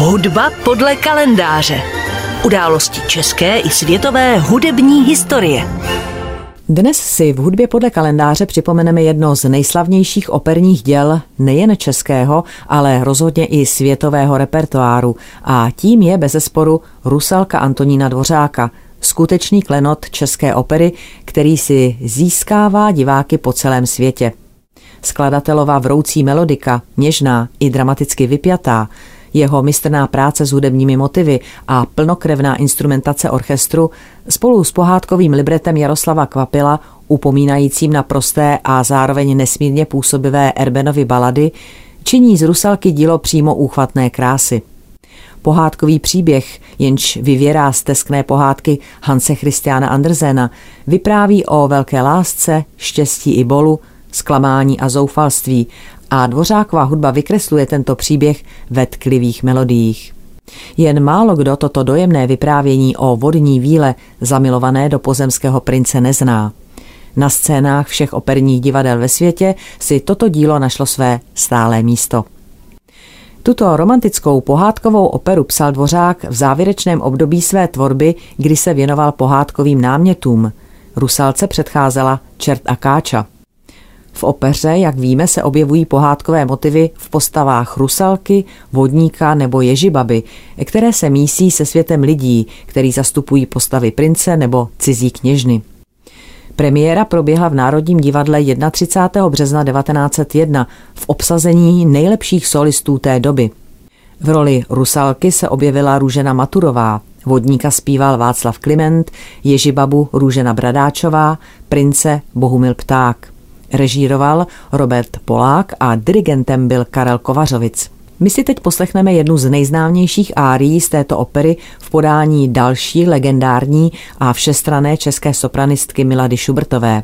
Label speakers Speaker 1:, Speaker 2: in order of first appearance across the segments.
Speaker 1: Hudba podle kalendáře. Události české i světové hudební historie.
Speaker 2: Dnes si v hudbě podle kalendáře připomeneme jedno z nejslavnějších operních děl nejen českého, ale rozhodně i světového repertoáru a tím je bezesporu Rusalka Antonína Dvořáka, skutečný klenot české opery, který si získává diváky po celém světě. Skladatelová vroucí melodika, něžná i dramaticky vypjatá, jeho mistrná práce s hudebními motivy a plnokrevná instrumentace orchestru spolu s pohádkovým libretem Jaroslava Kvapila, upomínajícím na prosté a zároveň nesmírně působivé Erbenovy balady, činí z Rusalky dílo přímo úchvatné krásy. Pohádkový příběh, jenž vyvěrá z teskné pohádky Hanse Christiana Andersena, vypráví o velké lásce, štěstí i bolu, zklamání a zoufalství a dvořáková hudba vykresluje tento příběh ve tklivých melodiích. Jen málo kdo toto dojemné vyprávění o vodní víle zamilované do pozemského prince nezná. Na scénách všech operních divadel ve světě si toto dílo našlo své stálé místo. Tuto romantickou pohádkovou operu psal Dvořák v závěrečném období své tvorby, kdy se věnoval pohádkovým námětům. Rusalce předcházela Čert a Káča – v opeře, jak víme, se objevují pohádkové motivy v postavách rusalky, vodníka nebo ježibaby, které se mísí se světem lidí, který zastupují postavy prince nebo cizí kněžny. Premiéra proběhla v Národním divadle 31. března 1901 v obsazení nejlepších solistů té doby. V roli Rusalky se objevila Růžena Maturová, vodníka zpíval Václav Kliment, Ježibabu Růžena Bradáčová, prince Bohumil Pták. Režíroval Robert Polák a dirigentem byl Karel Kovařovic. My si teď poslechneme jednu z nejznámějších árií z této opery v podání další legendární a všestrané české sopranistky Milady Šubertové.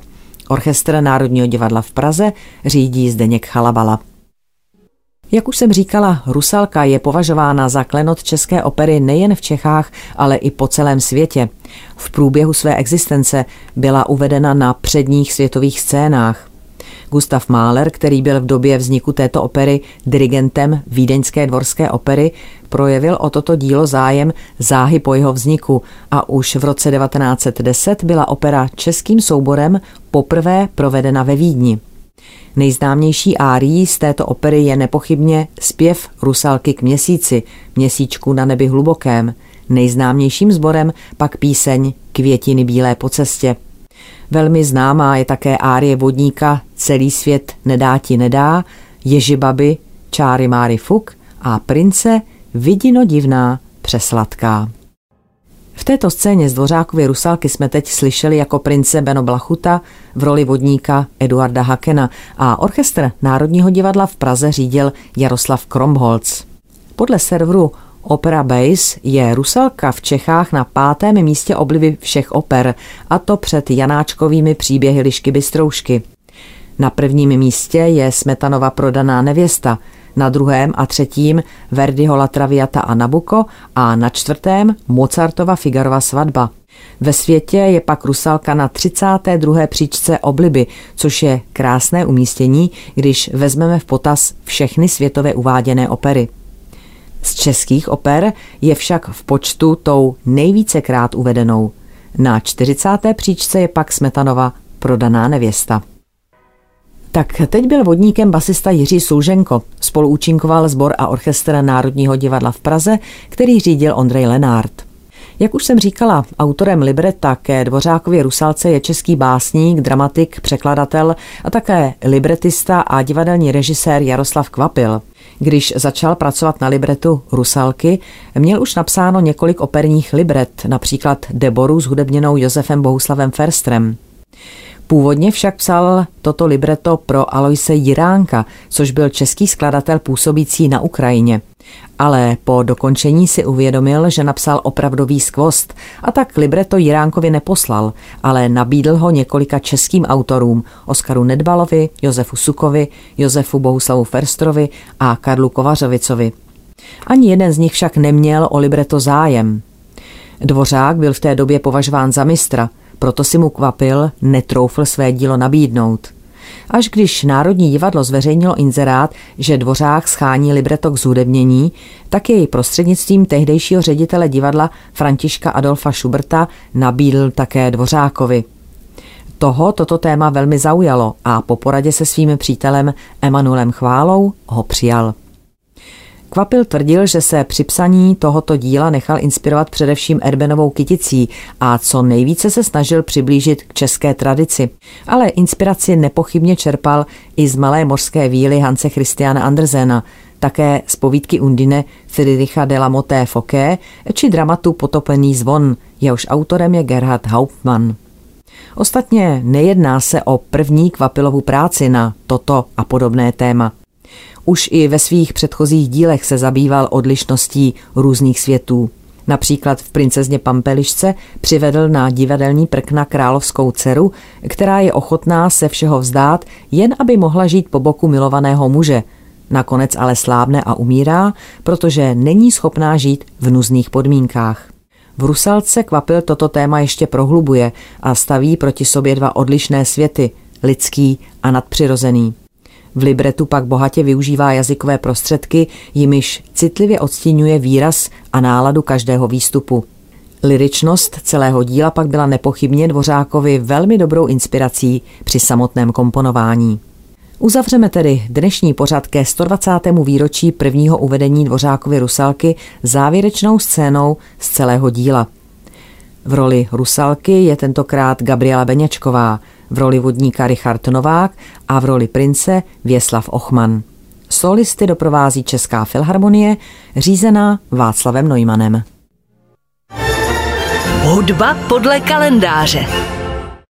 Speaker 2: Orchestr Národního divadla v Praze řídí Zdeněk Chalabala. Jak už jsem říkala, Rusalka je považována za klenot české opery nejen v Čechách, ale i po celém světě. V průběhu své existence byla uvedena na předních světových scénách. Gustav Mahler, který byl v době vzniku této opery dirigentem Vídeňské dvorské opery, projevil o toto dílo zájem záhy po jeho vzniku a už v roce 1910 byla opera českým souborem poprvé provedena ve Vídni. Nejznámější árií z této opery je nepochybně zpěv Rusalky k měsíci, měsíčku na nebi hlubokém. Nejznámějším sborem pak píseň Květiny bílé po cestě. Velmi známá je také árie vodníka Celý svět nedá ti nedá, Ježibaby, Čáry Máry Fuk a prince Vidino divná přesladká. V této scéně z Dvořákovy Rusalky jsme teď slyšeli jako prince Beno Blachuta v roli vodníka Eduarda Hakena a orchestr Národního divadla v Praze řídil Jaroslav Kromholc. Podle serveru Opera Base je Rusalka v Čechách na pátém místě oblivy všech oper, a to před Janáčkovými příběhy Lišky Bystroušky. Na prvním místě je Smetanova prodaná nevěsta, na druhém a třetím Verdiho La Traviata a Nabuko a na čtvrtém Mozartova Figarova svatba. Ve světě je pak Rusalka na 32. příčce obliby, což je krásné umístění, když vezmeme v potaz všechny světové uváděné opery. Z českých oper je však v počtu tou nejvícekrát uvedenou. Na 40. příčce je pak Smetanova Prodaná nevěsta. Tak teď byl vodníkem basista Jiří Sulženko. Spoluúčinkoval sbor a orchestr Národního divadla v Praze, který řídil Ondrej Lenárt. Jak už jsem říkala, autorem libreta ke Dvořákově Rusalce je český básník, dramatik, překladatel a také libretista a divadelní režisér Jaroslav Kvapil. Když začal pracovat na libretu Rusalky, měl už napsáno několik operních libret, například Deboru s hudebněnou Josefem Bohuslavem Ferstrem. Původně však psal toto libreto pro Aloise Jiránka, což byl český skladatel působící na Ukrajině. Ale po dokončení si uvědomil, že napsal opravdový skvost a tak libreto Jiránkovi neposlal, ale nabídl ho několika českým autorům Oskaru Nedbalovi, Josefu Sukovi, Josefu Bohuslavu Ferstrovi a Karlu Kovařovicovi. Ani jeden z nich však neměl o libreto zájem. Dvořák byl v té době považován za mistra – proto si mu kvapil, netroufl své dílo nabídnout. Až když Národní divadlo zveřejnilo inzerát, že Dvořák schání libreto k zhudebnění, tak jej prostřednictvím tehdejšího ředitele divadla Františka Adolfa Schuberta nabídl také Dvořákovi. Toho toto téma velmi zaujalo a po poradě se svým přítelem Emanuelem Chválou ho přijal. Kvapil tvrdil, že se při psaní tohoto díla nechal inspirovat především Erbenovou kyticí a co nejvíce se snažil přiblížit k české tradici. Ale inspiraci nepochybně čerpal i z malé mořské víly Hance Christiana Andersena, také z povídky Undine Friedricha de la Moté Foké či dramatu Potopený zvon, jehož autorem je Gerhard Hauptmann. Ostatně nejedná se o první kvapilovu práci na toto a podobné téma. Už i ve svých předchozích dílech se zabýval odlišností různých světů. Například v princezně Pampelišce přivedl na divadelní prkna královskou dceru, která je ochotná se všeho vzdát, jen aby mohla žít po boku milovaného muže. Nakonec ale slábne a umírá, protože není schopná žít v nuzných podmínkách. V Rusalce Kvapil toto téma ještě prohlubuje a staví proti sobě dva odlišné světy, lidský a nadpřirozený. V libretu pak bohatě využívá jazykové prostředky, jimiž citlivě odstínuje výraz a náladu každého výstupu. Liričnost celého díla pak byla nepochybně Dvořákovi velmi dobrou inspirací při samotném komponování. Uzavřeme tedy dnešní pořad ke 120. výročí prvního uvedení Dvořákovy Rusalky závěrečnou scénou z celého díla. V roli Rusalky je tentokrát Gabriela Beněčková, v roli vodníka Richard Novák a v roli prince Věslav Ochman. Solisty doprovází Česká filharmonie, řízená Václavem Neumannem.
Speaker 1: Hudba podle kalendáře.